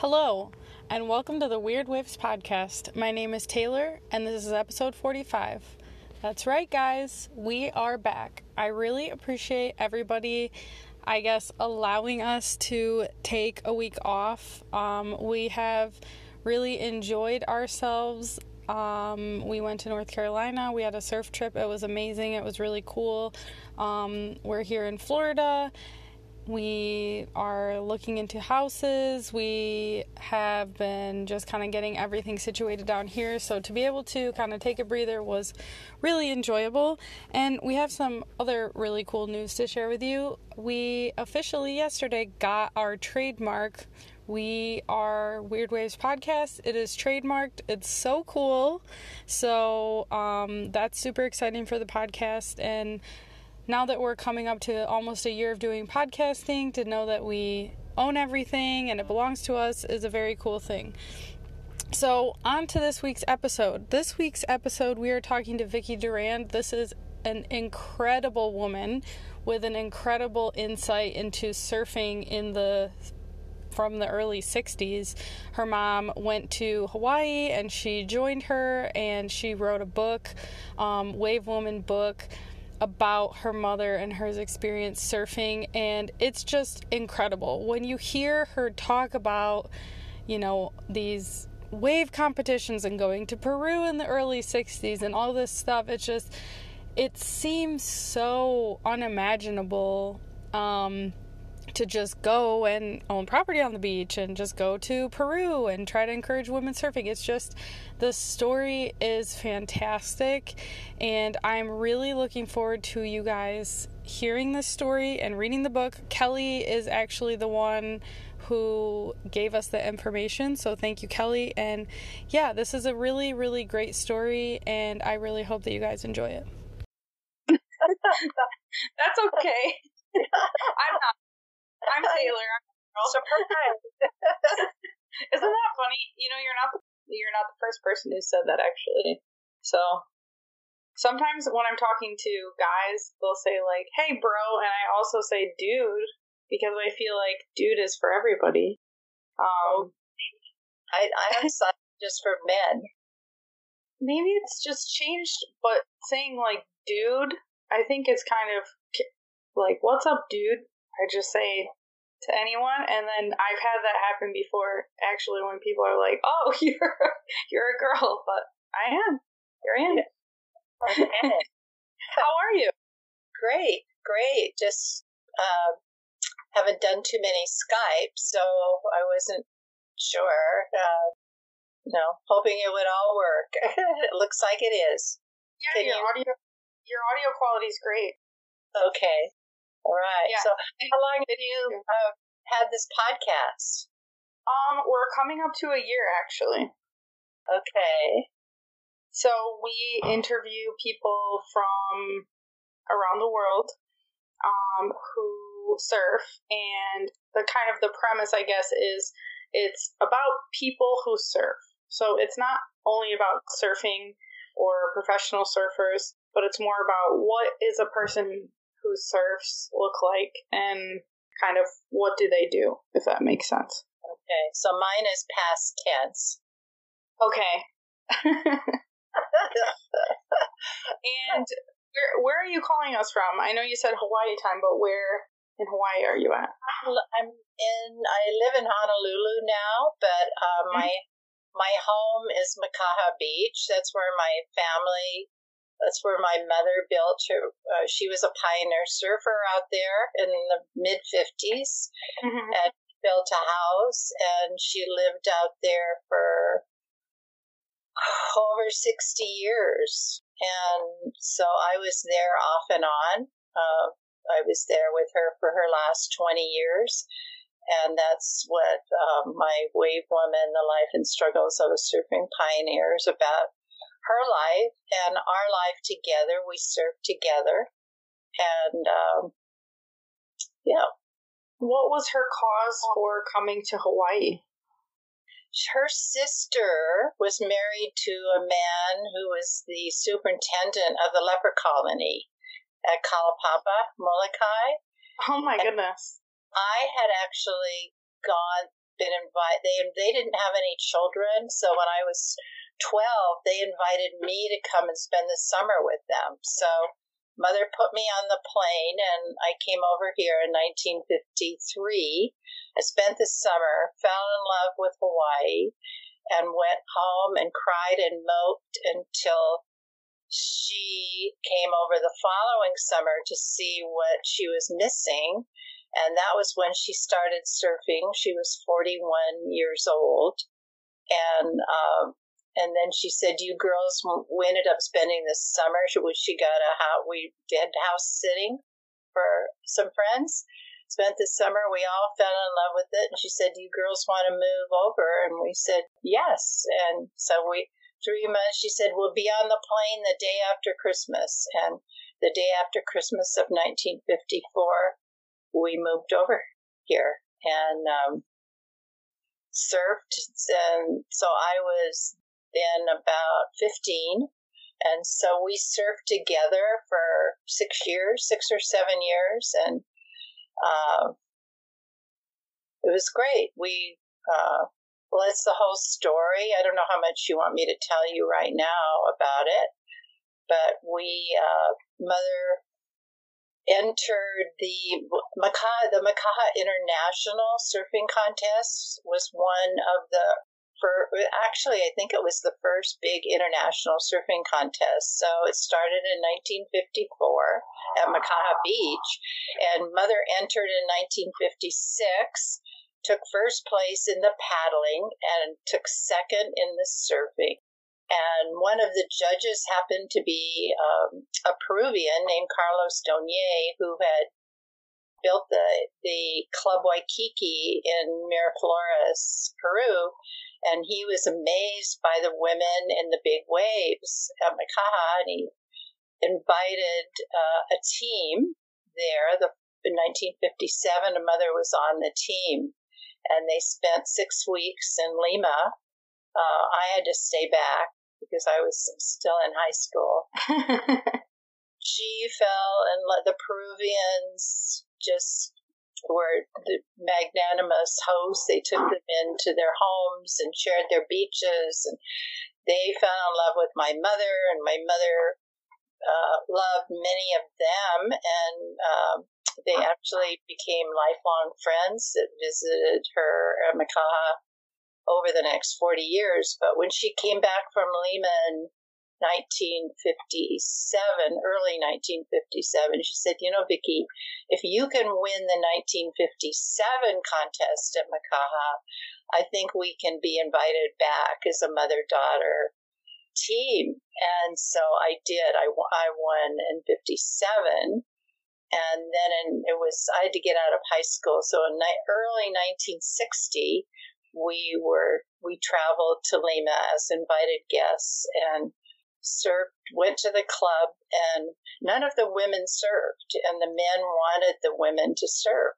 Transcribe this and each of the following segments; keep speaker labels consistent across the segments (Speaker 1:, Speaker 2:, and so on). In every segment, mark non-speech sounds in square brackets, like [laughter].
Speaker 1: Hello, and welcome to the Weird Waves podcast. My name is Taylor, and this is episode 45. That's right, guys, we are back. I really appreciate everybody, I guess, allowing us to take a week off. Um, we have really enjoyed ourselves. Um, we went to North Carolina. We had a surf trip. It was amazing. It was really cool. Um, we're here in Florida we are looking into houses. We have been just kind of getting everything situated down here. So to be able to kind of take a breather was really enjoyable. And we have some other really cool news to share with you. We officially yesterday got our trademark. We are Weird Waves Podcast. It is trademarked. It's so cool. So um, that's super exciting for the podcast. And now that we're coming up to almost a year of doing podcasting, to know that we own everything and it belongs to us is a very cool thing. So, on to this week's episode. This week's episode, we are talking to Vicky Durand. This is an incredible woman with an incredible insight into surfing in the from the early 60s. Her mom went to Hawaii and she joined her and she wrote a book, um, Wave Woman book about her mother and her experience surfing, and it's just incredible. When you hear her talk about, you know, these wave competitions and going to Peru in the early 60s and all this stuff, it's just, it seems so unimaginable. Um, to just go and own property on the beach and just go to Peru and try to encourage women surfing. It's just the story is fantastic, and I'm really looking forward to you guys hearing this story and reading the book. Kelly is actually the one who gave us the information. So thank you, Kelly. And yeah, this is a really, really great story, and I really hope that you guys enjoy it. [laughs]
Speaker 2: That's okay. [laughs] I'm not I'm Taylor. I'm
Speaker 3: Surprise! [laughs]
Speaker 2: Isn't that funny? You know, you're not the, you're not the first person who said that actually. So sometimes when I'm talking to guys, they'll say like, "Hey, bro," and I also say "dude" because I feel like "dude" is for everybody. Um,
Speaker 3: I I thought [laughs] just for men.
Speaker 2: Maybe it's just changed, but saying like "dude," I think is kind of like, "What's up, dude?" I just say to anyone, and then I've had that happen before. Actually, when people are like, "Oh, [laughs] you're you're a girl," but I am. Here I am.
Speaker 3: Okay. [laughs]
Speaker 2: How are you?
Speaker 3: Great, great. Just uh, haven't done too many Skype, so I wasn't sure. Uh, you know, hoping it would all work. [laughs] it looks like it is.
Speaker 2: Yeah, Can your you... audio your audio quality is great.
Speaker 3: Okay. All right. Yeah. So, how long have you uh, had this podcast?
Speaker 2: Um, we're coming up to a year actually.
Speaker 3: Okay.
Speaker 2: So we interview people from around the world um, who surf, and the kind of the premise, I guess, is it's about people who surf. So it's not only about surfing or professional surfers, but it's more about what is a person who surfs look like and kind of what do they do, if that makes sense.
Speaker 3: Okay, so mine is past tense.
Speaker 2: Okay. [laughs] and where, where are you calling us from? I know you said Hawaii time, but where in Hawaii are you at?
Speaker 3: I'm in. I live in Honolulu now, but uh, mm-hmm. my my home is Makaha Beach. That's where my family that's where my mother built her. Uh, she was a pioneer surfer out there in the mid 50s mm-hmm. and built a house, and she lived out there for over 60 years. And so I was there off and on. Uh, I was there with her for her last 20 years. And that's what um, my Wave Woman, The Life and Struggles of a Surfing Pioneer is about her life and our life together. We served together. And um, yeah.
Speaker 2: What was her cause for coming to Hawaii?
Speaker 3: Her sister was married to a man who was the superintendent of the leper colony at Kalaupapa, Molokai.
Speaker 2: Oh my
Speaker 3: and
Speaker 2: goodness.
Speaker 3: I had actually gone been invited. They they didn't have any children, so when I was twelve, they invited me to come and spend the summer with them. So mother put me on the plane, and I came over here in 1953. I spent the summer, fell in love with Hawaii, and went home and cried and moped until she came over the following summer to see what she was missing. And that was when she started surfing. She was 41 years old. And, um, and then she said, "You girls, we ended up spending this summer. She got a house. We did house sitting for some friends. Spent the summer. We all fell in love with it. And she said, "You girls want to move over?" And we said, "Yes." And so we three months. She said, We'll be on the plane the day after Christmas. And the day after Christmas of 1954, we moved over here and um, surfed. And so I was then about 15. And so we surfed together for six years, six or seven years. And uh, it was great. We uh, well, it's the whole story. I don't know how much you want me to tell you right now about it, but we, uh, mother entered the Makaha, the Makaha International Surfing Contest was one of the for actually I think it was the first big international surfing contest. So it started in 1954 at Makaha Beach and mother entered in 1956 took first place in the paddling and took second in the surfing. And one of the judges happened to be um, a Peruvian named Carlos Dogny, who had built the, the Club Waikiki in Miraflores, Peru. And he was amazed by the women in the big waves at Makaha, and he invited uh, a team there. The, in 1957, a mother was on the team and they spent six weeks in Lima. Uh, I had to stay back because I was still in high school. [laughs] she fell and let the Peruvians just were the magnanimous hosts. They took them into their homes and shared their beaches, and they fell in love with my mother, and my mother uh, loved many of them, and um, they actually became lifelong friends that visited her at Makaha over the next 40 years. But when she came back from Lima in 1957, early 1957, she said, You know, Vicky, if you can win the 1957 contest at Makaha, I think we can be invited back as a mother daughter team. And so I did. I, I won in 57 and then in, it was I had to get out of high school. So in ni- early 1960, we were we traveled to Lima as invited guests and served. Went to the club, and none of the women served, and the men wanted the women to serve.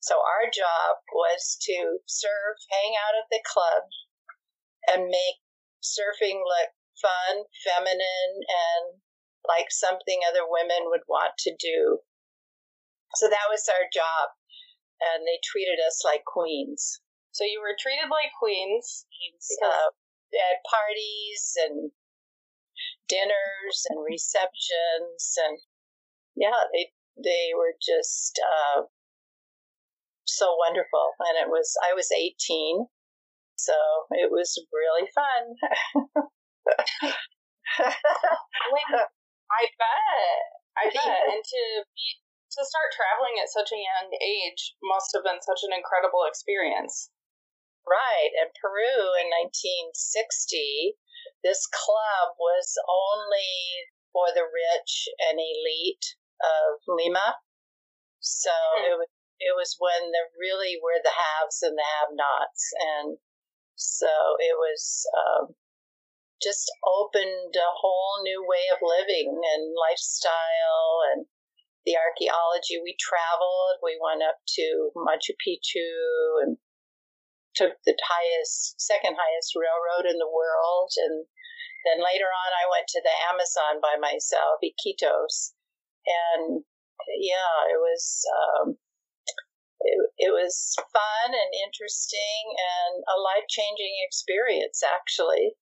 Speaker 3: So our job was to serve, hang out at the club, and make surfing look fun, feminine, and like something other women would want to do. So that was our job, and they treated us like queens.
Speaker 2: So you were treated like queens.
Speaker 3: Uh, at parties and dinners and receptions, and yeah, they they were just uh, so wonderful. And it was I was eighteen, so it was really fun.
Speaker 2: I bet. I [laughs] bet. And to be to start traveling at such a young age must have been such an incredible experience.
Speaker 3: Right. And Peru in 1960, this club was only for the rich and elite of Lima. So mm-hmm. it was it was when there really were the haves and the have-nots, and so it was um, just opened a whole new way of living and lifestyle and the archaeology. We traveled. We went up to Machu Picchu and took the highest, second highest railroad in the world. And then later on, I went to the Amazon by myself, Iquitos. And yeah, it was, um, it, it was fun and interesting and a life changing experience, actually.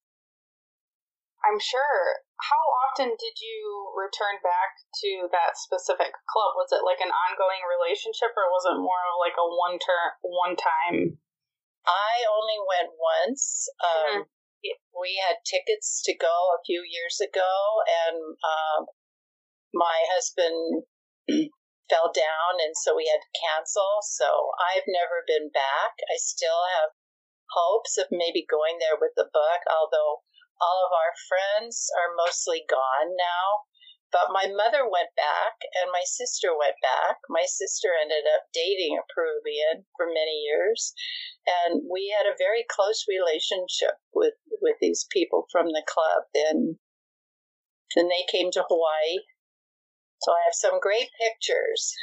Speaker 2: I'm sure. How often did you return back to that specific club? Was it like an ongoing relationship, or was it more like a one turn, one time?
Speaker 3: I only went once. Um, mm-hmm. we had tickets to go a few years ago, and um, my husband [clears throat] fell down, and so we had to cancel. So I've never been back. I still have hopes of maybe going there with the book, although all of our friends are mostly gone now. But my mother went back and my sister went back. My sister ended up dating a Peruvian for many years. And we had a very close relationship with, with these people from the club. Then, then they came to Hawaii so I have some great pictures.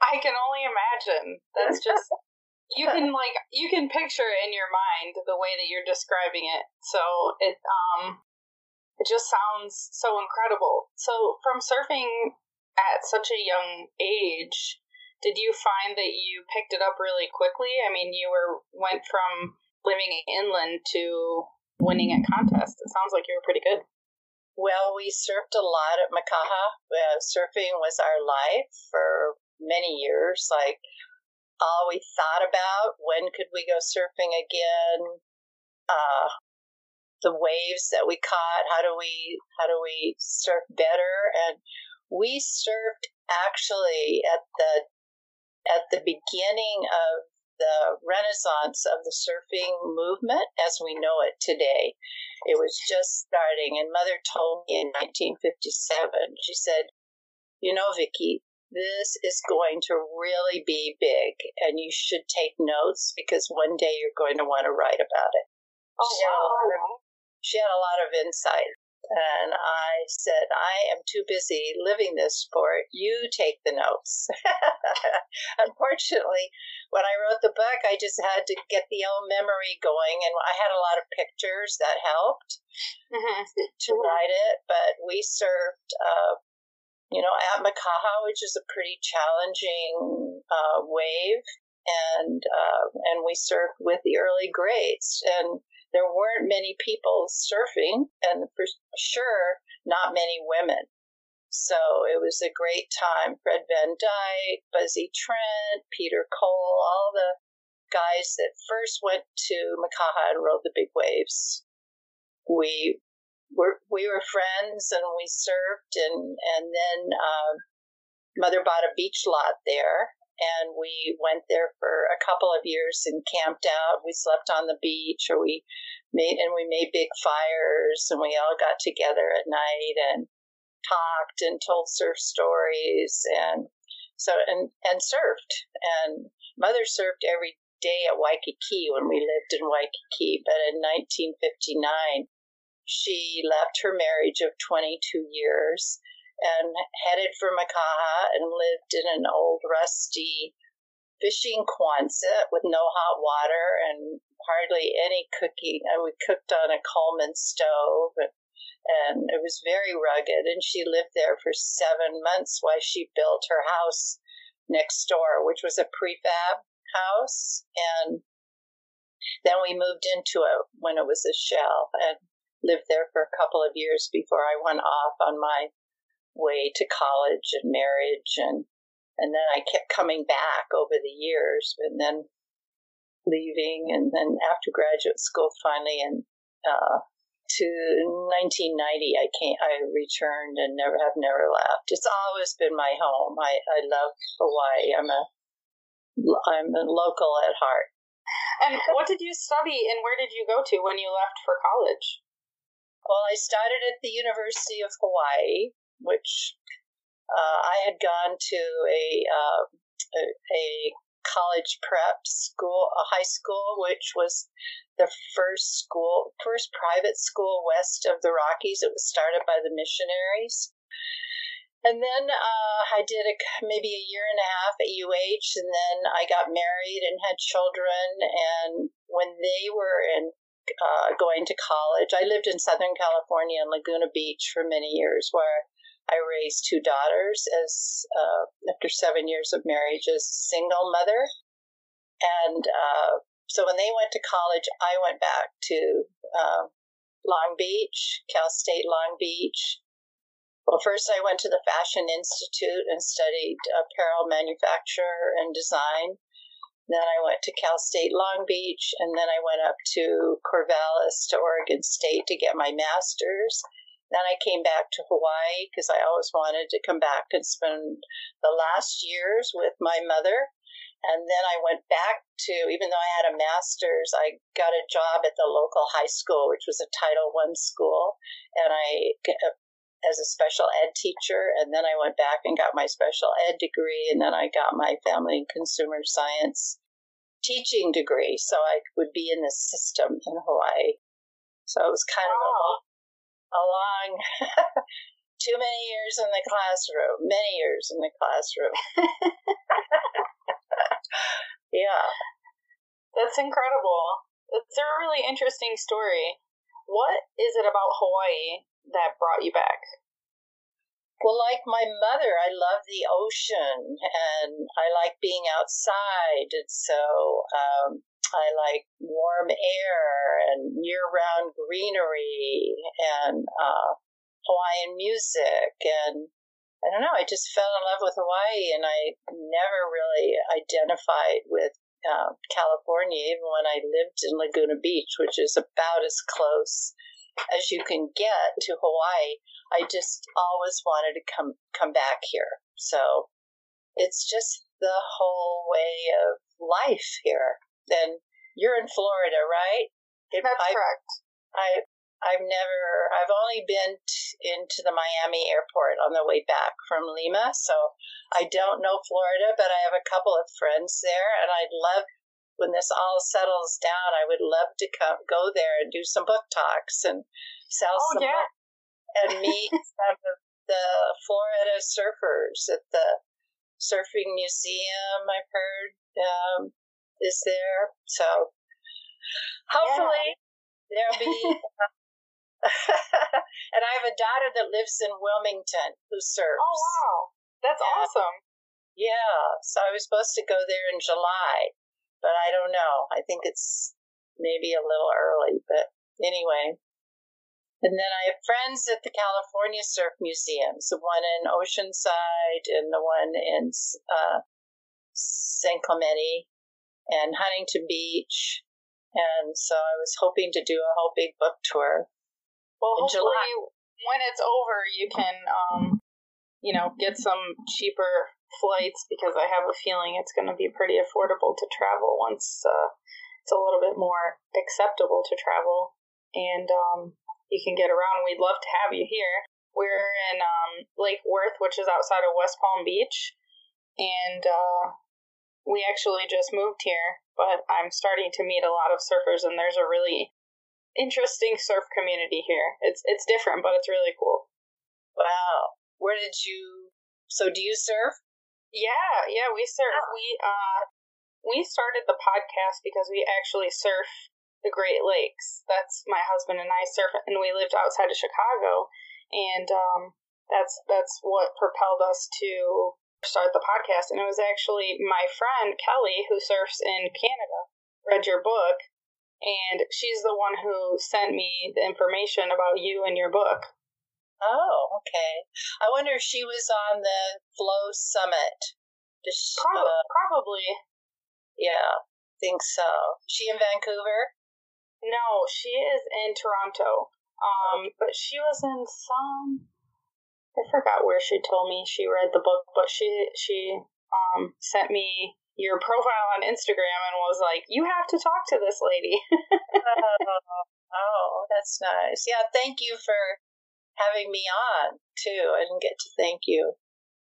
Speaker 2: I can only imagine. That's just [laughs] you can like you can picture it in your mind the way that you're describing it. So it um it just sounds so incredible. So from surfing at such a young age, did you find that you picked it up really quickly? I mean, you were went from living inland to winning at contests. It sounds like you were pretty good.
Speaker 3: Well, we surfed a lot at Makaha. Uh, surfing was our life for many years. Like all we thought about when could we go surfing again? Uh, the waves that we caught. How do we how do we surf better? And we surfed actually at the at the beginning of the renaissance of the surfing movement as we know it today. It was just starting, and Mother told me in 1957, she said, You know, Vicky, this is going to really be big, and you should take notes because one day you're going to want to write about it.
Speaker 2: Oh, she, wow.
Speaker 3: She had a lot of insight. And I said, I am too busy living this sport. You take the notes. [laughs] Unfortunately, when I wrote the book, I just had to get the old memory going, and I had a lot of pictures that helped mm-hmm. to write it. But we served, uh, you know, at Makaha, which is a pretty challenging uh, wave, and uh, and we served with the early grades and there weren't many people surfing, and for sure, not many women. So it was a great time. Fred Van Dyke, Buzzy Trent, Peter Cole, all the guys that first went to Makaha and rode the big waves. We were we were friends and we surfed and and then uh, mother bought a beach lot there and we went there for a couple of years and camped out. We slept on the beach, or we made and we made big fires, and we all got together at night and talked and told surf stories, and so and and surfed. And mother surfed every day at Waikiki when we lived in Waikiki, but in 1959 she left her marriage of 22 years and headed for Makaha and lived in an old rusty fishing Quonset with no hot water and hardly any cooking. And we cooked on a Coleman stove and, and it was very rugged. And she lived there for seven months while she built her house next door, which was a prefab house. And then we moved into it when it was a shell and lived there for a couple of years before I went off on my way to college and marriage and and then I kept coming back over the years and then leaving and then after graduate school finally and uh, to 1990 I came I returned and never have never left. It's always been my home. I, I love Hawaii. I'm a I'm a local at heart.
Speaker 2: And what did you study and where did you go to when you left for college?
Speaker 3: Well, I started at the University of Hawaii which uh, I had gone to a, uh, a, a college prep school, a high school, which was the first school, first private school west of the Rockies. It was started by the missionaries. And then uh, I did a, maybe a year and a half at UH, and then I got married and had children. And when they were in uh, going to college, I lived in Southern California in Laguna Beach for many years, where I raised two daughters as uh, after seven years of marriage as a single mother, and uh, so when they went to college, I went back to uh, Long Beach, Cal State Long Beach. Well, first I went to the Fashion Institute and studied apparel manufacture and design. Then I went to Cal State Long Beach, and then I went up to Corvallis to Oregon State to get my master's. Then I came back to Hawaii because I always wanted to come back and spend the last years with my mother. And then I went back to, even though I had a master's, I got a job at the local high school, which was a Title I school. And I, uh, as a special ed teacher, and then I went back and got my special ed degree, and then I got my family and consumer science teaching degree, so I would be in the system in Hawaii. So it was kind of a, a long, [laughs] too many years in the classroom, many years in the classroom. [laughs] yeah.
Speaker 2: That's incredible. It's a really interesting story. What is it about Hawaii that brought you back?
Speaker 3: Well, like my mother, I love the ocean and I like being outside. And so um, I like warm air and year round greenery and uh, Hawaiian music. And I don't know, I just fell in love with Hawaii and I never really identified with uh, California, even when I lived in Laguna Beach, which is about as close as you can get to Hawaii. I just always wanted to come come back here. So it's just the whole way of life here. Then you're in Florida, right?
Speaker 2: That's I, correct.
Speaker 3: I I've never I've only been t- into the Miami airport on the way back from Lima, so I don't know Florida, but I have a couple of friends there and I'd love when this all settles down, I would love to come go there and do some book talks and sell
Speaker 2: oh,
Speaker 3: some
Speaker 2: yeah.
Speaker 3: and meet [laughs] some of the Florida surfers at the surfing museum. I've heard um, is there, so hopefully yeah. there'll be. [laughs] [laughs] and I have a daughter that lives in Wilmington who surfs.
Speaker 2: Oh wow, that's and, awesome.
Speaker 3: Yeah, so I was supposed to go there in July, but I don't know. I think it's maybe a little early, but anyway. And then I have friends at the California Surf Museums, the one in Oceanside and the one in uh, San Clemente and Huntington Beach. And so I was hoping to do a whole big book tour.
Speaker 2: Well, hopefully, July. when it's over, you can, um, you know, get some cheaper flights because I have a feeling it's going to be pretty affordable to travel once uh, it's a little bit more acceptable to travel and um, you can get around. We'd love to have you here. We're in um, Lake Worth, which is outside of West Palm Beach, and uh, we actually just moved here. But I'm starting to meet a lot of surfers, and there's a really interesting surf community here. It's it's different, but it's really cool.
Speaker 3: Wow, where did you? So, do you surf?
Speaker 2: Yeah, yeah, we surf. We uh we started the podcast because we actually surf the Great Lakes. That's my husband and I surf and we lived outside of Chicago and um that's that's what propelled us to start the podcast and it was actually my friend Kelly who surfs in Canada read your book and she's the one who sent me the information about you and your book.
Speaker 3: Oh, okay. I wonder if she was on the Flow Summit.
Speaker 2: She, probably, uh, probably.
Speaker 3: Yeah, think so. She in Vancouver?
Speaker 2: No, she is in Toronto. Um, but she was in some. I forgot where she told me she read the book, but she she um sent me your profile on Instagram and was like, "You have to talk to this lady." [laughs]
Speaker 3: oh, oh, that's nice. Yeah, thank you for having me on too. I didn't get to thank you.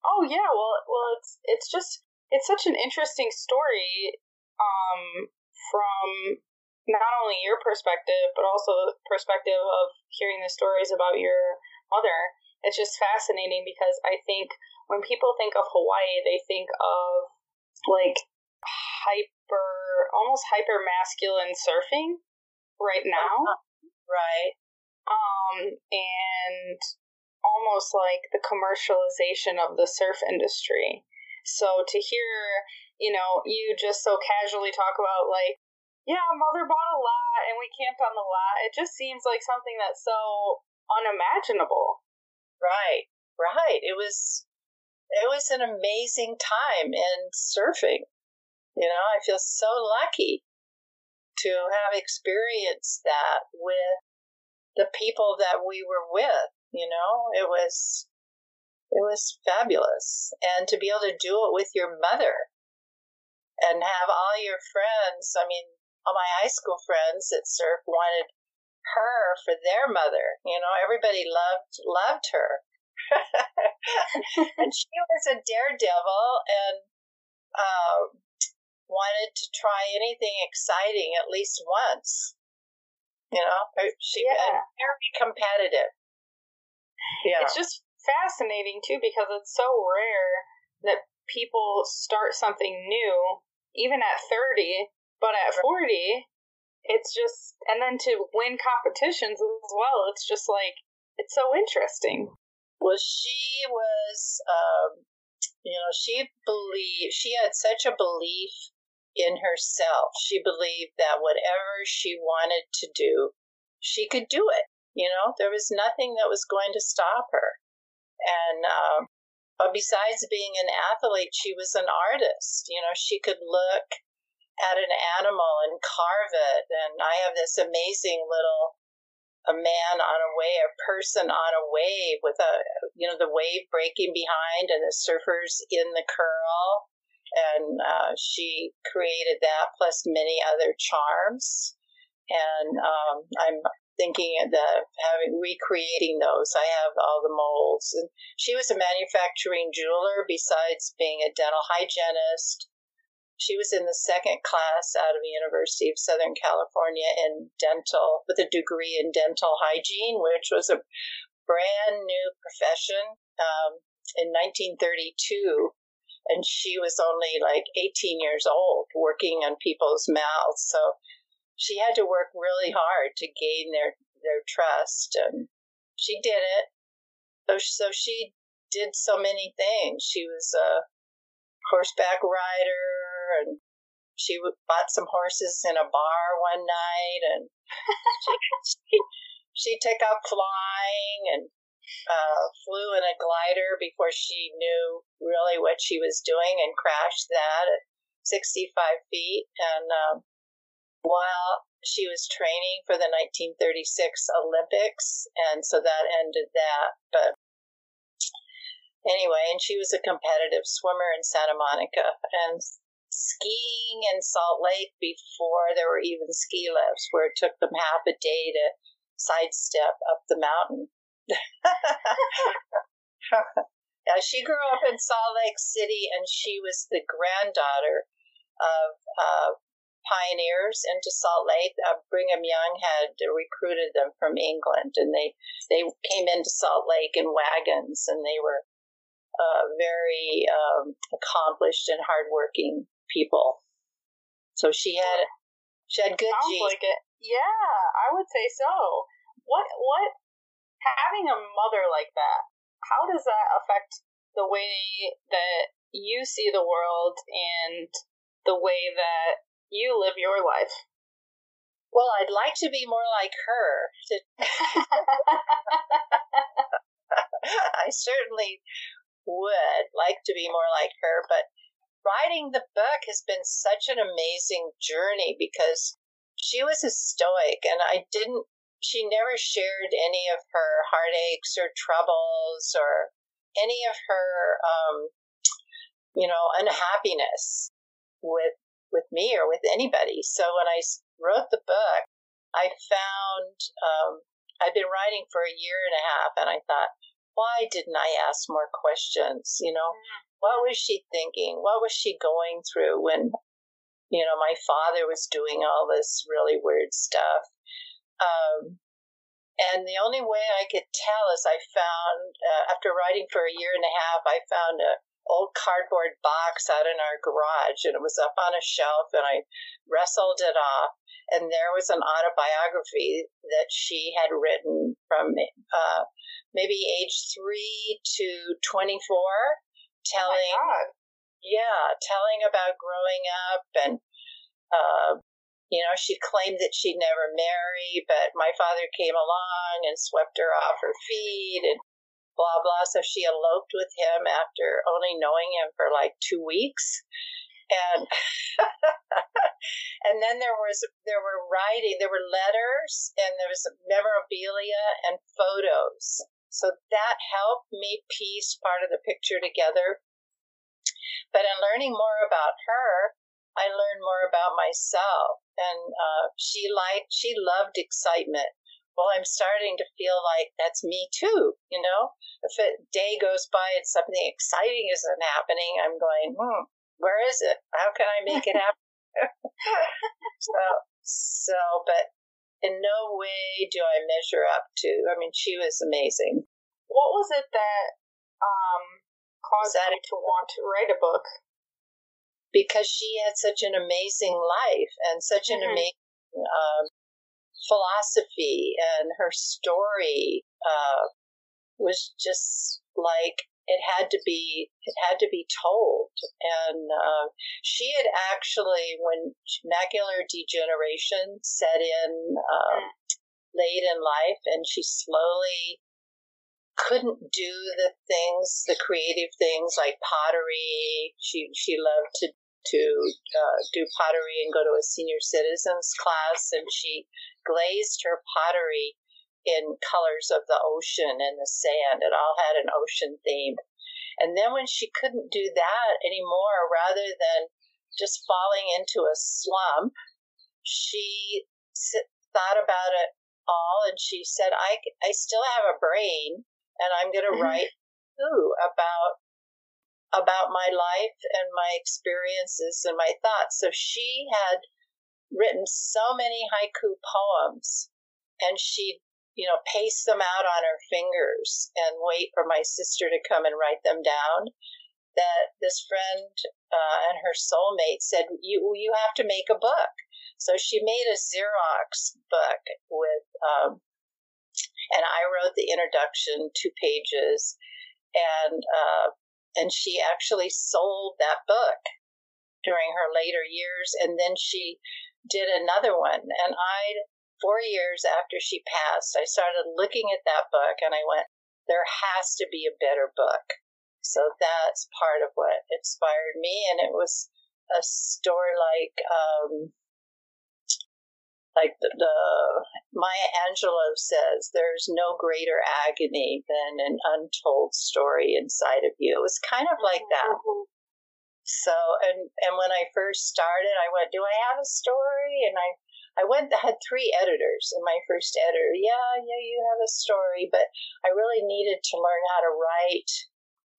Speaker 2: Oh yeah, well, well, it's it's just it's such an interesting story um, from not only your perspective but also the perspective of hearing the stories about your mother. It's just fascinating because I think when people think of Hawaii, they think of like hyper, almost hyper masculine surfing right now.
Speaker 3: Right.
Speaker 2: Um, and almost like the commercialization of the surf industry. So to hear, you know, you just so casually talk about like, yeah, mother bought a lot and we camped on the lot, it just seems like something that's so unimaginable.
Speaker 3: Right, right. It was it was an amazing time in surfing. You know, I feel so lucky to have experienced that with the people that we were with. You know, it was it was fabulous, and to be able to do it with your mother and have all your friends. I mean, all my high school friends that surf wanted her for their mother. You know, everybody loved loved her, [laughs] and she was a daredevil and uh, wanted to try anything exciting at least once. You know, she yeah. very competitive.
Speaker 2: Yeah. It's just fascinating too because it's so rare that people start something new, even at 30, but at 40, it's just, and then to win competitions as well, it's just like, it's so interesting.
Speaker 3: Well, she was, um, you know, she believed, she had such a belief in herself. She believed that whatever she wanted to do, she could do it. You know, there was nothing that was going to stop her. And uh, but besides being an athlete, she was an artist. You know, she could look at an animal and carve it. And I have this amazing little a man on a wave, a person on a wave with a you know the wave breaking behind and the surfers in the curl and uh, she created that plus many other charms. And um, I'm thinking of the having recreating those. I have all the molds, and she was a manufacturing jeweler besides being a dental hygienist. She was in the second class out of the University of Southern California in dental with a degree in dental hygiene, which was a brand new profession um, in 1932 and she was only like 18 years old working on people's mouths. So she had to work really hard to gain their their trust. And she did it. So, so she did so many things. She was a horseback rider and she bought some horses in a bar one night and [laughs] she, she, she took up flying and uh, flew in a glider before she knew really what she was doing and crashed that at 65 feet. And um, while she was training for the 1936 Olympics, and so that ended that. But anyway, and she was a competitive swimmer in Santa Monica and skiing in Salt Lake before there were even ski lifts, where it took them half a day to sidestep up the mountain. [laughs] yeah, she grew up in Salt Lake City, and she was the granddaughter of uh, pioneers into Salt Lake. Uh, Brigham Young had recruited them from England, and they they came into Salt Lake in wagons, and they were uh, very um, accomplished and hardworking people. So she had she had good
Speaker 2: Sounds
Speaker 3: genes.
Speaker 2: like it. Yeah, I would say so. What what having a mother like that, how does that affect the way that you see the world and the way that you live your life?
Speaker 3: Well, I'd like to be more like her. [laughs] I certainly would like to be more like her, but writing the book has been such an amazing journey because she was a stoic and I didn't she never shared any of her heartaches or troubles or any of her, um, you know, unhappiness with with me or with anybody. So when I wrote the book, I found um, i've been writing for a year and a half, and I thought, why didn't I ask more questions? You know, what was she thinking? What was she going through when, you know, my father was doing all this really weird stuff? Um, and the only way I could tell is I found, uh, after writing for a year and a half, I found a old cardboard box out in our garage and it was up on a shelf and I wrestled it off and there was an autobiography that she had written from uh, maybe age three to 24, telling,
Speaker 2: oh
Speaker 3: yeah, telling about growing up and, uh, you know, she claimed that she'd never marry, but my father came along and swept her off her feet and blah blah. So she eloped with him after only knowing him for like two weeks and [laughs] and then there was there were writing, there were letters, and there was memorabilia and photos. So that helped me piece part of the picture together. But in learning more about her, I learned more about myself, and uh, she liked she loved excitement. Well, I'm starting to feel like that's me too. You know, if a day goes by and something exciting isn't happening, I'm going, hmm, where is it? How can I make it [laughs] happen? [laughs] so, so, but in no way do I measure up to. I mean, she was amazing.
Speaker 2: What was it that um, caused that you to want to write a book?
Speaker 3: Because she had such an amazing life and such an mm-hmm. amazing um, philosophy, and her story uh, was just like it had to be it had to be told. And uh, she had actually when macular degeneration set in uh, late in life and she slowly couldn't do the things the creative things like pottery. She she loved to to uh, do pottery and go to a senior citizens class and she glazed her pottery in colors of the ocean and the sand. It all had an ocean theme. And then when she couldn't do that anymore, rather than just falling into a slump, she thought about it all and she said, I, I still have a brain and I'm going to mm-hmm. write too about about my life and my experiences and my thoughts. So she had written so many haiku poems and she you know, paste them out on her fingers and wait for my sister to come and write them down. That this friend uh, and her soulmate said, "You you have to make a book." So she made a Xerox book with, um, and I wrote the introduction, two pages, and uh, and she actually sold that book during her later years, and then she did another one, and I four years after she passed, I started looking at that book and I went, there has to be a better book. So that's part of what inspired me. And it was a story like, um, like the, the Maya Angelou says, there's no greater agony than an untold story inside of you. It was kind of like that. Mm-hmm. So, and and when I first started, I went, "Do I have a story?" And I I went, I had three editors in my first editor. Yeah, yeah, you have a story, but I really needed to learn how to write.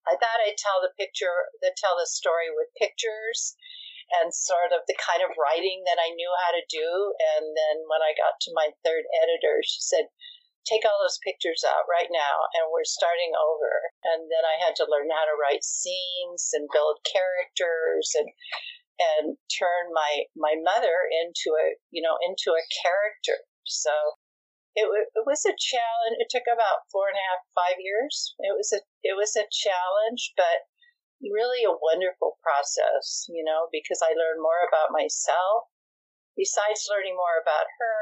Speaker 3: I thought I'd tell the picture, that tell the story with pictures and sort of the kind of writing that I knew how to do. And then when I got to my third editor, she said, take all those pictures out right now and we're starting over. And then I had to learn how to write scenes and build characters and and turn my my mother into a you know into a character. So it, it was a challenge. It took about four and a half five years. It was a it was a challenge, but really a wonderful process. You know, because I learned more about myself. Besides learning more about her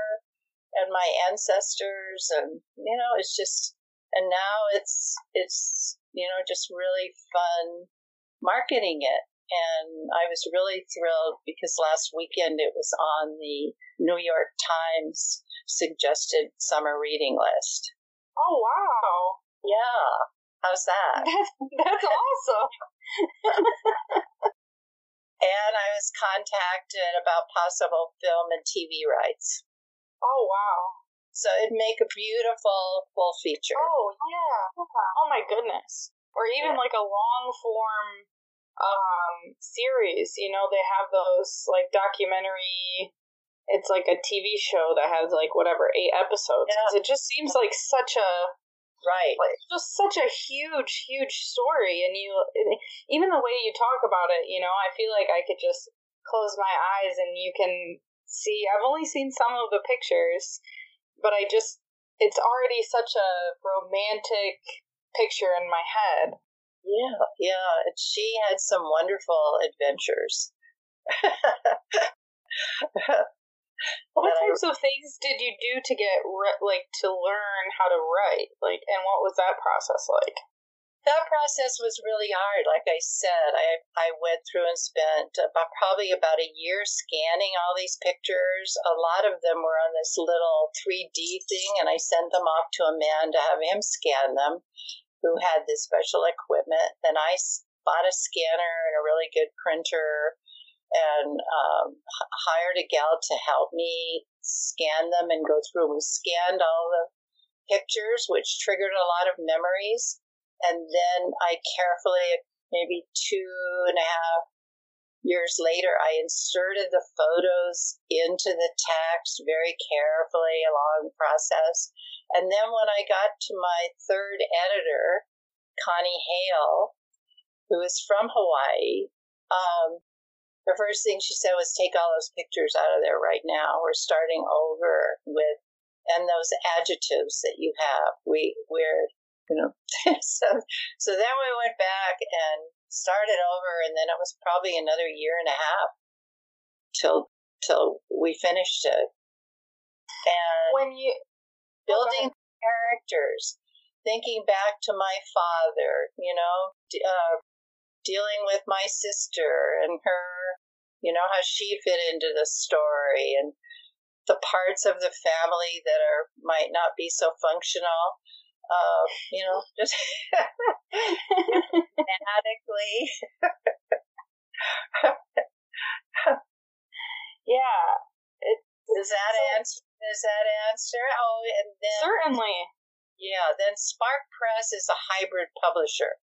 Speaker 3: and my ancestors, and you know, it's just and now it's it's you know just really fun marketing it and I was really thrilled because last weekend it was on the New York Times suggested summer reading list.
Speaker 2: Oh, wow.
Speaker 3: Yeah. How's that? [laughs]
Speaker 2: That's, that's awesome. [laughs]
Speaker 3: and I was contacted about possible film and TV rights.
Speaker 2: Oh, wow.
Speaker 3: So it'd make a beautiful full feature.
Speaker 2: Oh, yeah. Oh, my goodness. Or even yeah. like a long form um, series. You know, they have those like documentary. It's like a TV show that has like whatever eight episodes. Yeah. It just seems like such a
Speaker 3: right,
Speaker 2: like just such a huge, huge story. And you, even the way you talk about it, you know, I feel like I could just close my eyes and you can see. I've only seen some of the pictures, but I just it's already such a romantic picture in my head.
Speaker 3: Yeah, yeah. She had some wonderful adventures. [laughs]
Speaker 2: what types of things did you do to get like to learn how to write? Like, and what was that process like?
Speaker 3: that process was really hard. Like I said, I I went through and spent about probably about a year scanning all these pictures. A lot of them were on this little 3D thing, and I sent them off to a man to have him scan them, who had this special equipment. Then I bought a scanner and a really good printer, and um, hired a gal to help me scan them and go through. We scanned all the pictures, which triggered a lot of memories and then I carefully, maybe two and a half years later, I inserted the photos into the text very carefully along the process. And then when I got to my third editor, Connie Hale, who is from Hawaii, um, the first thing she said was, "Take all those pictures out of there right now. We're starting over with, and those adjectives that you have. We we're you know. [laughs] so so then we went back and started over, and then it was probably another year and a half till till we finished it. And
Speaker 2: when you
Speaker 3: building characters, thinking back to my father, you know, uh, dealing with my sister and her, you know, how she fit into the story and the parts of the family that are might not be so functional uh, you know, [laughs] just dramatically. [laughs]
Speaker 2: yeah. It,
Speaker 3: does that answer? Does that answer? Oh, and then
Speaker 2: certainly.
Speaker 3: Yeah. Then Spark Press is a hybrid publisher.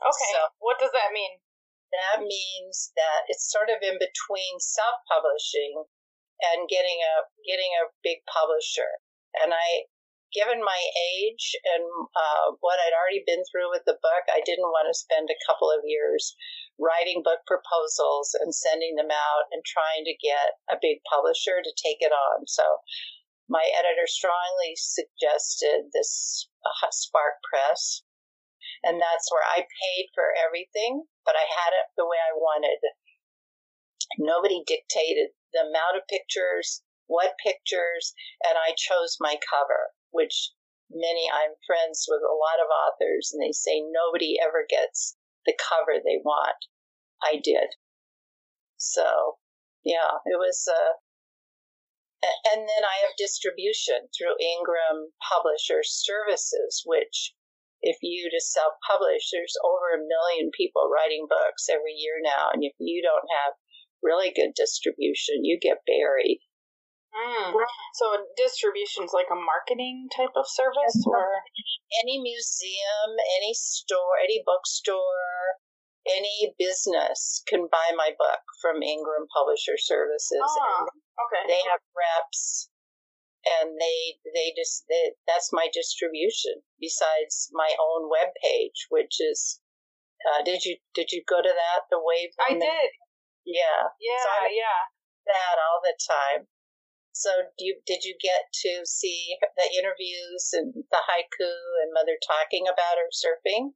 Speaker 2: Okay. So what does that mean?
Speaker 3: That means that it's sort of in between self-publishing and getting a getting a big publisher. And I given my age and uh, what I'd already been through with the book, I didn't want to spend a couple of years writing book proposals and sending them out and trying to get a big publisher to take it on. So my editor strongly suggested this uh, Spark Press. And that's where I paid for everything, but I had it the way I wanted. Nobody dictated the amount of pictures, what pictures, and I chose my cover which many I'm friends with a lot of authors, and they say nobody ever gets the cover they want. I did. So, yeah, it was. Uh, and then I have distribution through Ingram Publisher Services, which, if you just self publish, there's over a million people writing books every year now. And if you don't have really good distribution, you get buried.
Speaker 2: Mm. So distribution is like a marketing type of service, or
Speaker 3: any museum, any store, any bookstore, any business can buy my book from Ingram Publisher Services.
Speaker 2: Oh, okay.
Speaker 3: They have reps, and they they just they, that's my distribution. Besides my own web page, which is uh, did you did you go to that the wave?
Speaker 2: I did.
Speaker 3: Yeah.
Speaker 2: Yeah. So yeah.
Speaker 3: That all the time. So, do you, did you get to see the interviews and the haiku and Mother talking about her surfing?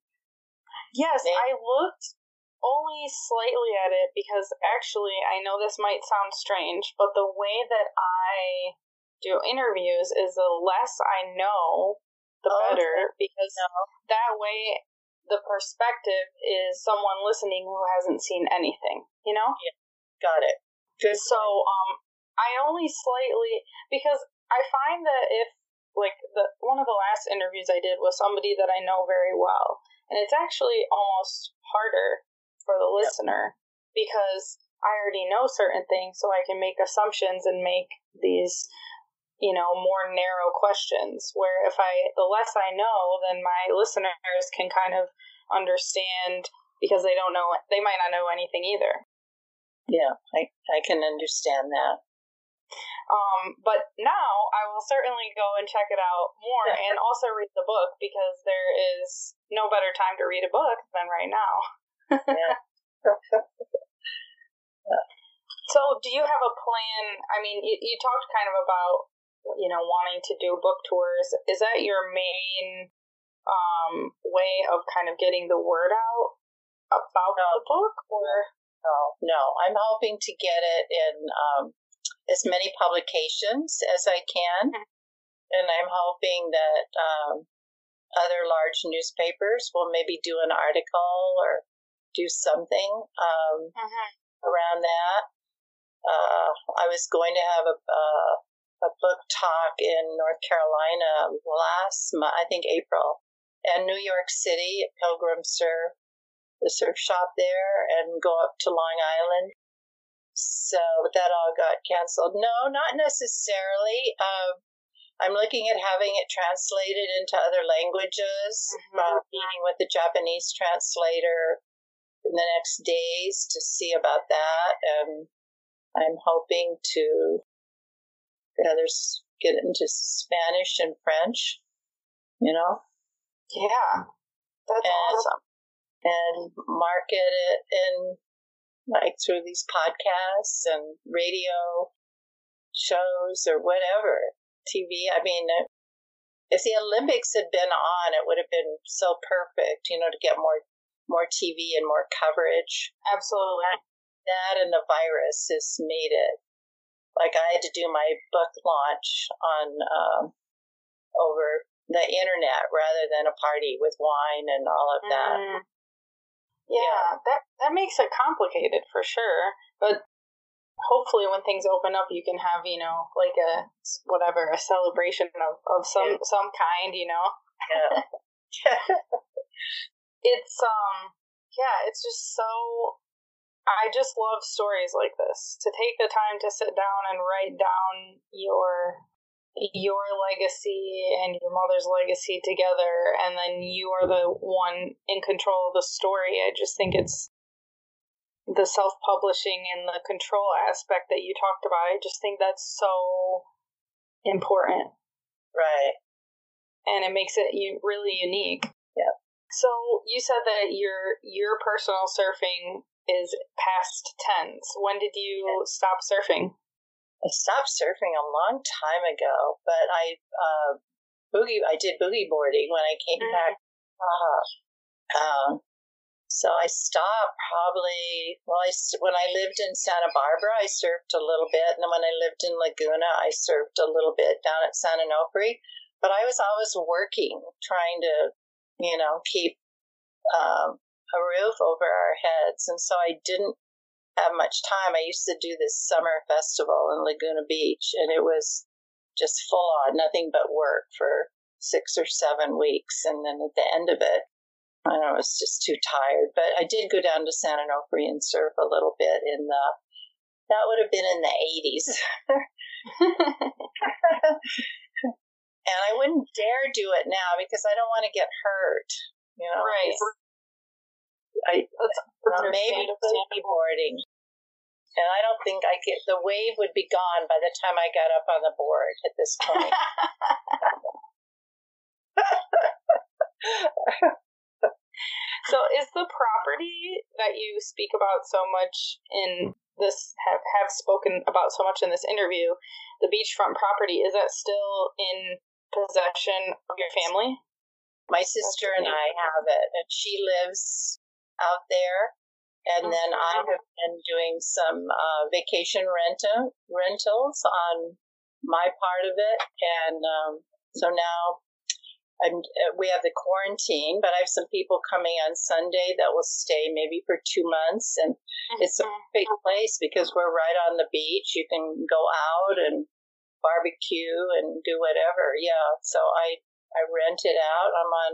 Speaker 2: Yes, Maybe. I looked only slightly at it because actually, I know this might sound strange, but the way that I do interviews is the less I know, the oh, better, because no. that way the perspective is someone listening who hasn't seen anything, you know?
Speaker 3: Yeah, got it.
Speaker 2: Good. So, um, I only slightly because I find that if like the one of the last interviews I did was somebody that I know very well, and it's actually almost harder for the listener yep. because I already know certain things, so I can make assumptions and make these you know more narrow questions. Where if I the less I know, then my listeners can kind of understand because they don't know they might not know anything either.
Speaker 3: Yeah, I I can understand that.
Speaker 2: Um, but now I will certainly go and check it out more and also read the book because there is no better time to read a book than right now. Yeah. so, do you have a plan? I mean, you, you talked kind of about you know, wanting to do book tours. Is that your main um, way of kind of getting the word out about no. the book, or
Speaker 3: no, no? I'm hoping to get it in um, as many publications as I can, mm-hmm. and I'm hoping that um, other large newspapers will maybe do an article or do something um, mm-hmm. around that. Uh, I was going to have a, uh, a book talk in North Carolina last month, I think April, and New York City at Pilgrim Surf, the surf shop there, and go up to Long Island. So that all got canceled. No, not necessarily. Um, I'm looking at having it translated into other languages, mm-hmm. uh, meeting with the Japanese translator in the next days to see about that. And I'm hoping to yeah, there's get into Spanish and French, you know?
Speaker 2: Yeah. That's and, awesome.
Speaker 3: And market it in like through these podcasts and radio shows or whatever. TV. I mean, if the Olympics had been on, it would have been so perfect, you know, to get more more TV and more coverage.
Speaker 2: Absolutely.
Speaker 3: That and the virus has made it. Like I had to do my book launch on um, over the internet rather than a party with wine and all of that. Mm.
Speaker 2: Yeah, yeah, that that makes it complicated for sure. But hopefully when things open up you can have you know like a whatever a celebration of, of some yeah. some kind you know yeah. [laughs] [laughs] it's um yeah it's just so i just love stories like this to take the time to sit down and write down your your legacy and your mother's legacy together and then you are the one in control of the story i just think it's the self publishing and the control aspect that you talked about. I just think that's so important.
Speaker 3: Right.
Speaker 2: And it makes it really unique. So you said that your your personal surfing is past tense. When did you stop surfing?
Speaker 3: I stopped surfing a long time ago, but I uh, boogie. I did boogie boarding when I came mm-hmm. back. Uh, um, so I stopped probably, well, I, when I lived in Santa Barbara, I surfed a little bit. And then when I lived in Laguna, I surfed a little bit down at San Onofre. But I was always working, trying to, you know, keep um, a roof over our heads. And so I didn't have much time. I used to do this summer festival in Laguna Beach, and it was just full on, nothing but work for six or seven weeks. And then at the end of it, I know, I was just too tired. But I did go down to San Onofre and surf a little bit in the, that would have been in the 80s. [laughs] and I wouldn't dare do it now because I don't want to get hurt. You know,
Speaker 2: right.
Speaker 3: I, well, maybe boarding. And I don't think I get the wave would be gone by the time I got up on the board at this point. [laughs]
Speaker 2: So, is the property that you speak about so much in this have, have spoken about so much in this interview, the beachfront property, is that still in possession of your family?
Speaker 3: My sister and I have it, and she lives out there. And then I have been doing some uh, vacation rental rentals on my part of it, and um, so now I'm, uh, we have the quarantine, but I have some people coming on Sunday that will stay maybe for two months, and mm-hmm. it's a big place because we're right on the beach. You can go out and barbecue and do whatever. Yeah, so I I rent it out. I'm on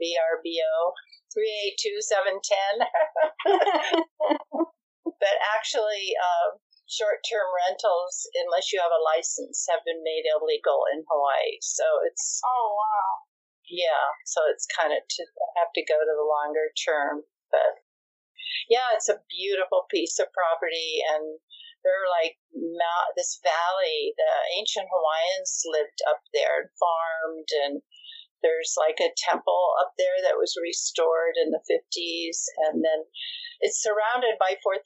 Speaker 3: VRBO three eight two seven ten. [laughs] But actually, uh, short-term rentals, unless you have a license, have been made illegal in Hawaii. So it's
Speaker 2: oh wow
Speaker 3: yeah, so it's kind of to have to go to the longer term. But yeah, it's a beautiful piece of property, and they're like this valley. The ancient Hawaiians lived up there and farmed, and there's like a temple up there that was restored in the 50s, and then it's surrounded by 4,000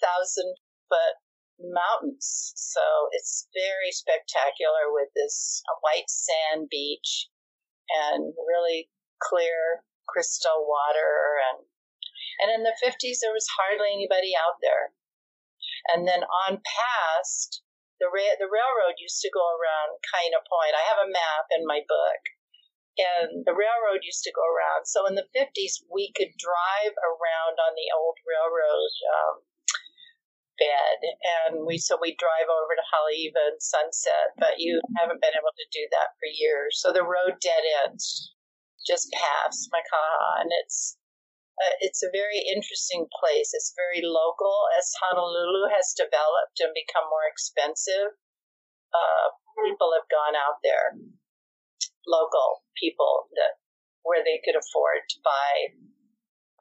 Speaker 3: foot mountains. So it's very spectacular with this white sand beach and really clear crystal water and and in the 50s there was hardly anybody out there. And then on past the ra- the railroad used to go around Kaena Point. I have a map in my book. And the railroad used to go around. So in the 50s, we could drive around on the old railroad um, bed, and we so we drive over to Haleiwa and Sunset, but you haven't been able to do that for years. So the road dead ends just past Makaha, and it's uh, it's a very interesting place. It's very local. As Honolulu has developed and become more expensive, uh, people have gone out there, local people that where they could afford to buy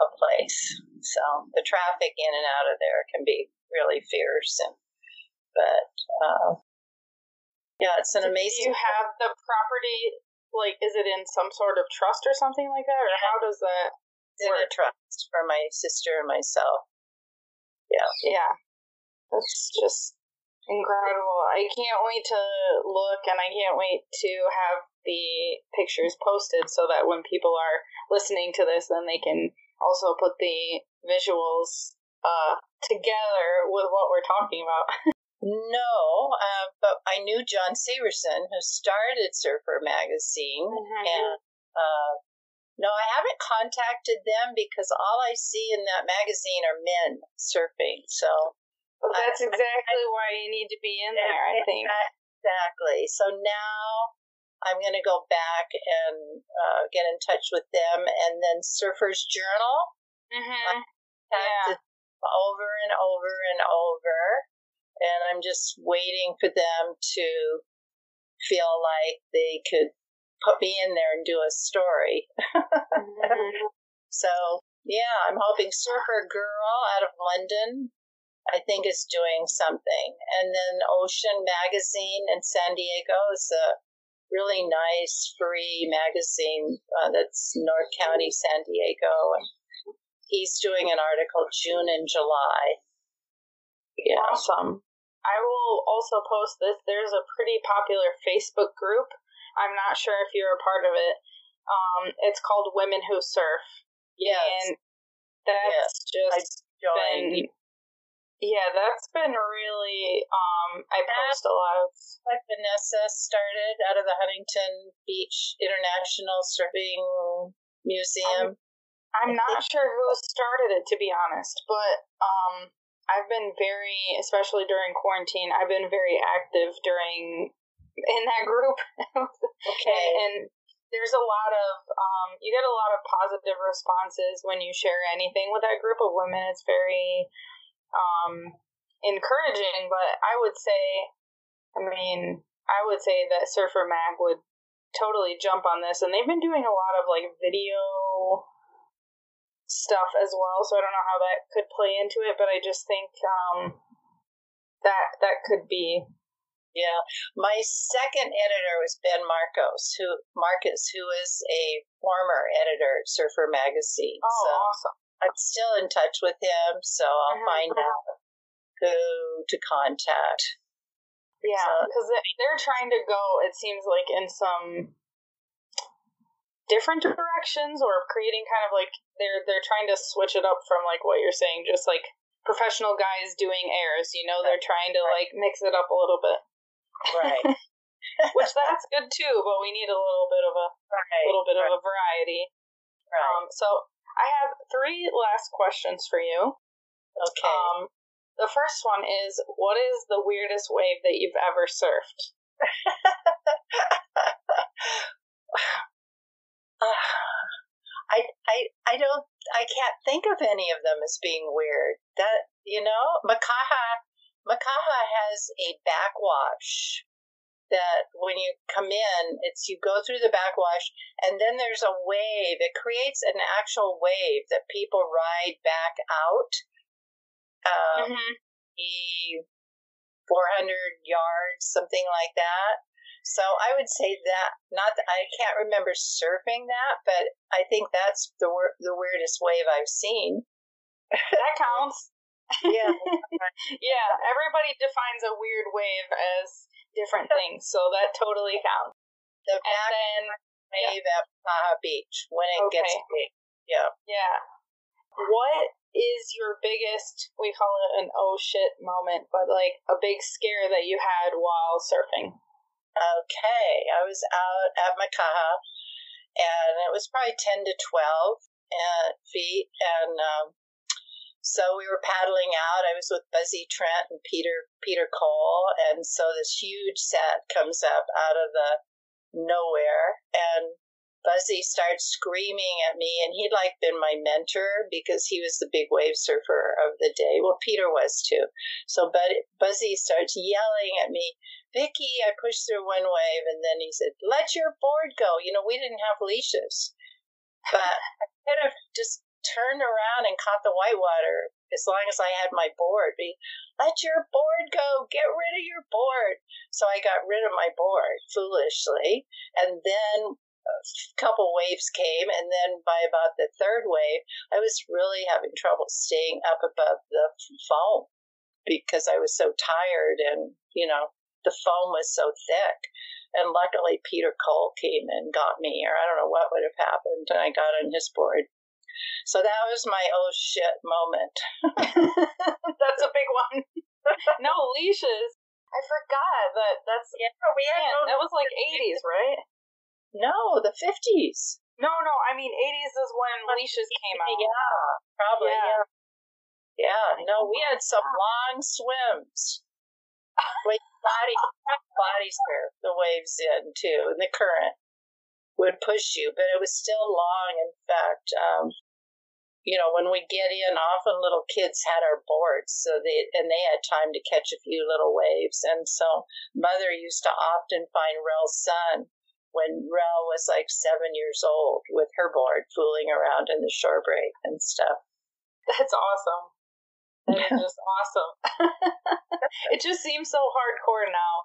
Speaker 3: a place. So the traffic in and out of there can be really fierce. And but uh, yeah, it's an amazing.
Speaker 2: Do you have the property? Like, is it in some sort of trust or something like that, or how does that?
Speaker 3: In a trust for my sister and myself. Yeah,
Speaker 2: yeah, that's just incredible. I can't wait to look, and I can't wait to have the pictures posted so that when people are listening to this, then they can also put the visuals uh, together with what we're talking about. [laughs]
Speaker 3: no, uh, but I knew John Severson, who started Surfer Magazine, mm-hmm. and uh, no, I haven't contacted them because all I see in that magazine are men surfing. So
Speaker 2: well, that's I, exactly I, why you need to be in there. I think
Speaker 3: exactly. So now I'm going to go back and uh, get in touch with them, and then Surfers Journal.
Speaker 2: Mm-hmm. Yeah.
Speaker 3: Over and over and over, and I'm just waiting for them to feel like they could put me in there and do a story. mm-hmm. [laughs] So yeah, I'm hoping Surfer Girl out of London I think is doing something. And then Ocean Magazine in San Diego is a really nice free magazine uh, that's North County, San Diego. And he's doing an article June and July.
Speaker 2: Yeah. Awesome. I will also post this. There's a pretty popular Facebook group. I'm not sure if you're a part of it. Um, it's called Women Who Surf.
Speaker 3: Yes.
Speaker 2: And that's yes. just been yeah, that's been really. Um, I post a lot of.
Speaker 3: Like Vanessa started out of the Huntington Beach International Surfing Museum.
Speaker 2: I'm, I'm not sure who started it, to be honest, but um, I've been very, especially during quarantine, I've been very active during in that group.
Speaker 3: okay.
Speaker 2: And, [laughs] and there's a lot of um, you get a lot of positive responses when you share anything with that group of women. It's very um, encouraging, but I would say, I mean, I would say that Surfer Mag would totally jump on this, and they've been doing a lot of like video stuff as well. So I don't know how that could play into it, but I just think um, that that could be.
Speaker 3: Yeah, my second editor was Ben Marcos, who Marcus, who is a former editor at Surfer Magazine.
Speaker 2: Oh, so awesome!
Speaker 3: I'm still in touch with him, so I'll uh-huh. find out who to contact.
Speaker 2: Yeah, because so, they're trying to go. It seems like in some different directions, or creating kind of like they're they're trying to switch it up from like what you're saying, just like professional guys doing airs. You know, they're trying to like mix it up a little bit.
Speaker 3: Right. [laughs]
Speaker 2: Which [laughs] that's good too, but we need a little bit of a right. little bit right. of a variety.
Speaker 3: Right. Um,
Speaker 2: so I have three last questions for you.
Speaker 3: Okay. Um,
Speaker 2: the first one is What is the weirdest wave that you've ever surfed?
Speaker 3: uh, [sighs] I, I, I don't, I can't think of any of them as being weird. That, you know, Makaha, Makaha has a backwash that when you come in, it's you go through the backwash and then there's a wave. It creates an actual wave that people ride back out. Um, mm-hmm. 400 yards, something like that. So I would say that not that I can't remember surfing that, but I think that's the the weirdest wave I've seen.
Speaker 2: that counts.
Speaker 3: Yeah. [laughs]
Speaker 2: yeah, everybody defines a weird wave as different [laughs] things, so that totally counts.
Speaker 3: The
Speaker 2: And
Speaker 3: back
Speaker 2: then,
Speaker 3: wave at Baja Beach when it gets
Speaker 2: Okay.
Speaker 3: big. Yeah.
Speaker 2: yeah. What is your biggest, we call it an oh shit moment, but like a big scare that you had while surfing?
Speaker 3: Okay. I was out at Makaha and it was probably 10 to 12 uh, feet. And um, so we were paddling out. I was with Buzzy Trent and Peter Peter Cole. And so this huge set comes up out of the nowhere. And Buzzy starts screaming at me, and he'd like been my mentor because he was the big wave surfer of the day. Well, Peter was too. So, Buzzy starts yelling at me, Vicky. I pushed through one wave, and then he said, "Let your board go." You know, we didn't have leashes, but I could have just turned around and caught the whitewater as long as I had my board. Be, let your board go. Get rid of your board. So I got rid of my board foolishly, and then a couple waves came, and then by about the third wave, I was really having trouble staying up above the foam because I was so tired, and you know the foam was so thick. And luckily, Peter Cole came and got me, or I don't know what would have happened, and I got on his board. So that was my oh shit moment. [laughs]
Speaker 2: That's a big one. [laughs] no leashes. I forgot that that's
Speaker 3: Yeah, we had no,
Speaker 2: that was like 80s, right?
Speaker 3: no the fifties.
Speaker 2: No, no, I mean 80s is when leashes came out.
Speaker 3: Yeah, probably.
Speaker 2: Yeah.
Speaker 3: Yeah. yeah. No, we had some long swims. [laughs] With body body surf the waves in too, and the current would push you, but it was still long. In fact, um, you know, when we get in, often little kids had our boards, so they and they had time to catch a few little waves, and so mother used to often find Rell Sunn when Rell was like seven years old with her board, fooling around in the shore break and stuff.
Speaker 2: That's awesome. That is just awesome. [laughs] it just seems so hardcore now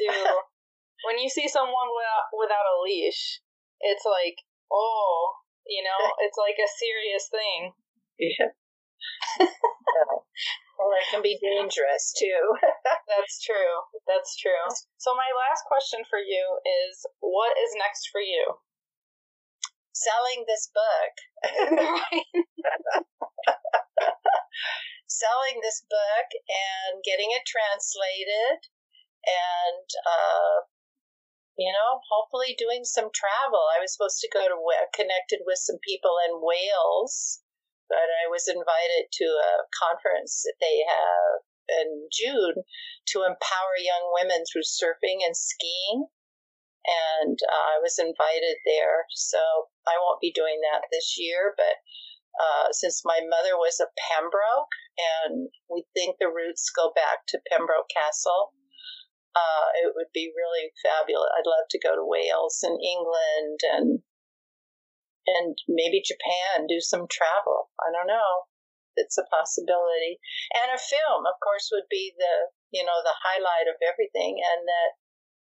Speaker 2: to [laughs] when you see someone without without a leash, it's like, oh, you know, it's like a serious thing.
Speaker 3: Yeah. [laughs] well, it can be dangerous too. [laughs]
Speaker 2: That's true. That's true. So my last question for you is what is next for you?
Speaker 3: Selling this book. [laughs] selling this book and getting it translated and uh, you know hopefully doing some travel. I was supposed to go to connected with some people in wales but i was invited to a conference that they have in june to empower young women through surfing and skiing and uh, i was invited there. So i won't be doing that this year but uh, since my mother was a Pembroke, and we think the roots go back to Pembroke Castle, uh, it would be really fabulous. I'd love to go to Wales and England and and maybe Japan, do some travel. I don't know. It's a possibility. And a film, of course, would be the you know the highlight of everything, and that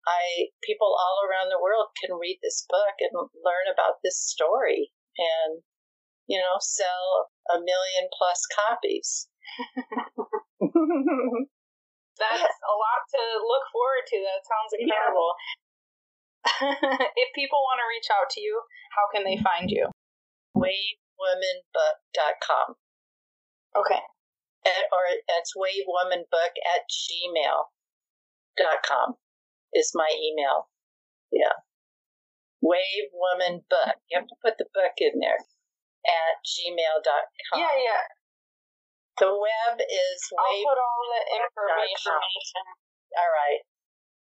Speaker 3: I people all around the world can read this book and learn about this story and you know, sell a million plus copies. [laughs] [laughs]
Speaker 2: That's a lot to look forward to. That sounds incredible. [laughs] if people want to reach out to you, how can they find you?
Speaker 3: Wavewomanbook.com.
Speaker 2: Okay.
Speaker 3: At, or it's wavewomanbook at gmail.com is my email. Yeah. Wavewomanbook. You have to put the book in there at gmail.com.
Speaker 2: Yeah, yeah.
Speaker 3: The web is
Speaker 2: I'll put all the information.
Speaker 3: All right.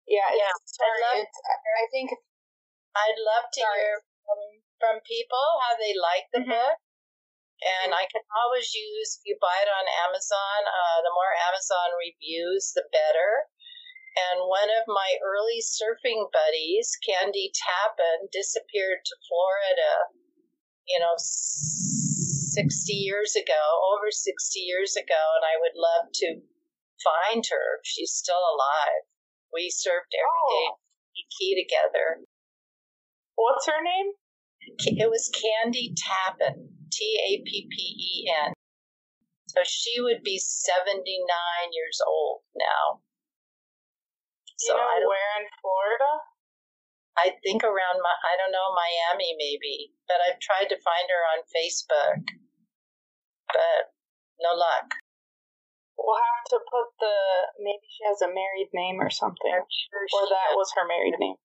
Speaker 2: Yeah,
Speaker 3: Yeah, I
Speaker 2: sorry,
Speaker 3: love-
Speaker 2: it's, I think
Speaker 3: I'd love to
Speaker 2: Sorry.
Speaker 3: hear from, from people how they like the
Speaker 2: Mhm.
Speaker 3: book. And I can always use, if you buy it on Amazon, uh, the more Amazon reviews, the better. And one of my early surfing buddies, Candy Tappen, disappeared to Florida, you know, s- 60 years ago, over 60 years ago. And I would love to find her. She's still alive. We served every oh. day
Speaker 2: Oh.
Speaker 3: key together.
Speaker 2: what's her name?
Speaker 3: It was Candy Tappen, T A P P E N. So she would be 79 years old now.
Speaker 2: So you know where in Florida?
Speaker 3: I think around my, I don't know, Miami maybe. But I've tried to find her on Facebook, but no luck.
Speaker 2: We'll have to put the maybe she has a married name or something, sure or that was her married name.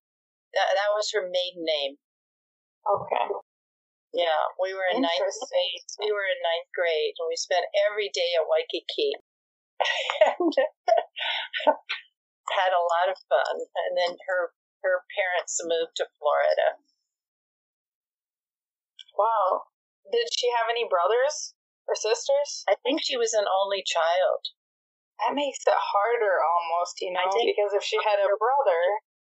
Speaker 3: That, that was her maiden name.
Speaker 2: Okay.
Speaker 3: Yeah, we were in ninth grade. We were in ninth grade, and we spent every day at Waikiki, [laughs] and had a lot of fun. And then her her parents moved to Florida.
Speaker 2: Wow. Did she have any brothers sisters?
Speaker 3: I think she was an only child.
Speaker 2: That makes it harder almost, you know, because if she had a brother.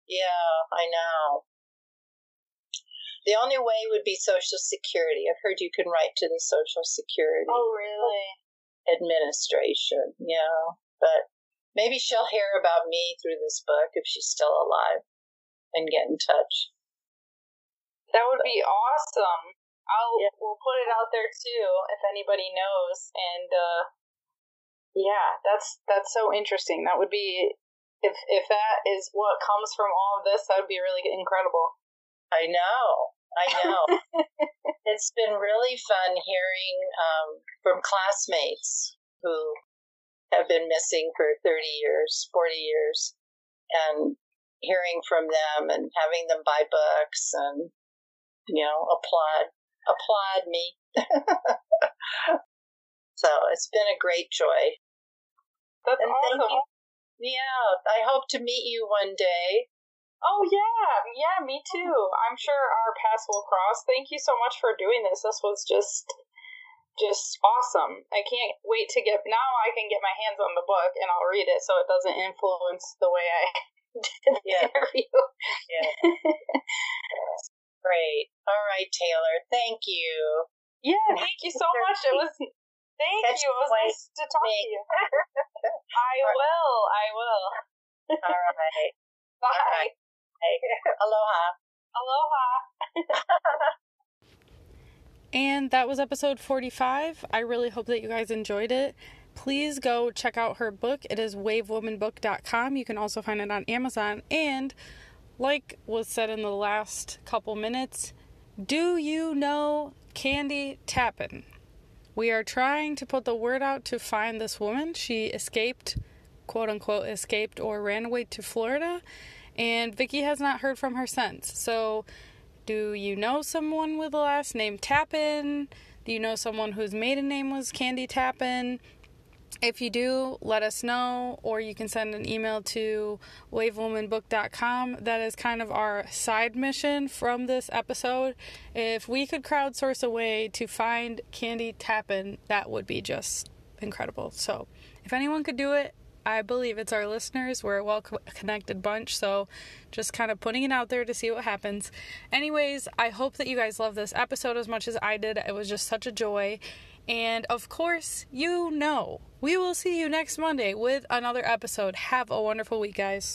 Speaker 3: Yeah, I know. The only way would be Social Security. I've heard you can write to the Social Security.
Speaker 2: Oh, really?
Speaker 3: Administration, yeah. But maybe she'll hear about me through this book if she's still alive and get in touch.
Speaker 2: That would be awesome. I'll yeah. we'll put it out there too if anybody knows. And uh, yeah, that's that's so interesting. That would be if if that is what comes from all of this, that would be really incredible.
Speaker 3: I know. I know. [laughs] it's been really fun hearing um, from classmates who have been missing for 30 years, 40 years, and hearing from them and having them buy books and, you know, applaud, applaud me. [laughs] so it's been a great joy.
Speaker 2: That's and awesome.
Speaker 3: Yeah, I hope to meet you one day
Speaker 2: Oh yeah, yeah, me too. I'm sure our paths will cross. Thank you so much for doing this. This was just just awesome. I can't wait to get now I can get my hands on the book and I'll read it so it doesn't influence the way I did [laughs] the yeah. interview.
Speaker 3: yeah. [laughs] Great. All right, Taylor. Thank you.
Speaker 2: Yeah, thank you so much. It was thank Catch you. It was nice to talk me. to you. [laughs] I will. I will.
Speaker 3: All right. [laughs]
Speaker 2: Bye. All right.
Speaker 3: Aloha.
Speaker 1: Aloha. [laughs] and that was episode 45. I really hope that you guys enjoyed it. Please go check out her book. It is wavewomanbook.com. You can also find it on Amazon. And like was said in the last couple minutes, do you know Candy Tappen? We are trying to put the word out to find this woman. She escaped, quote unquote, escaped or ran away to Florida and Vicky has not heard from her since. So, do you know someone with the last name Tappen? Do you know someone whose maiden name was Candy Tappen? If you do, let us know, or you can send an email to wavewomanbook.com. That is kind of our side mission from this episode. If we could crowdsource a way to find Candy Tappen, that would be just incredible. So, if anyone could do it, I believe it's our listeners. We're a well connected bunch, so just kind of putting it out there to see what happens. Anyways, I hope that you guys love this episode as much as I did. It was just such a joy. And of course, you know, we will see you next Monday with another episode. Have a wonderful week, guys.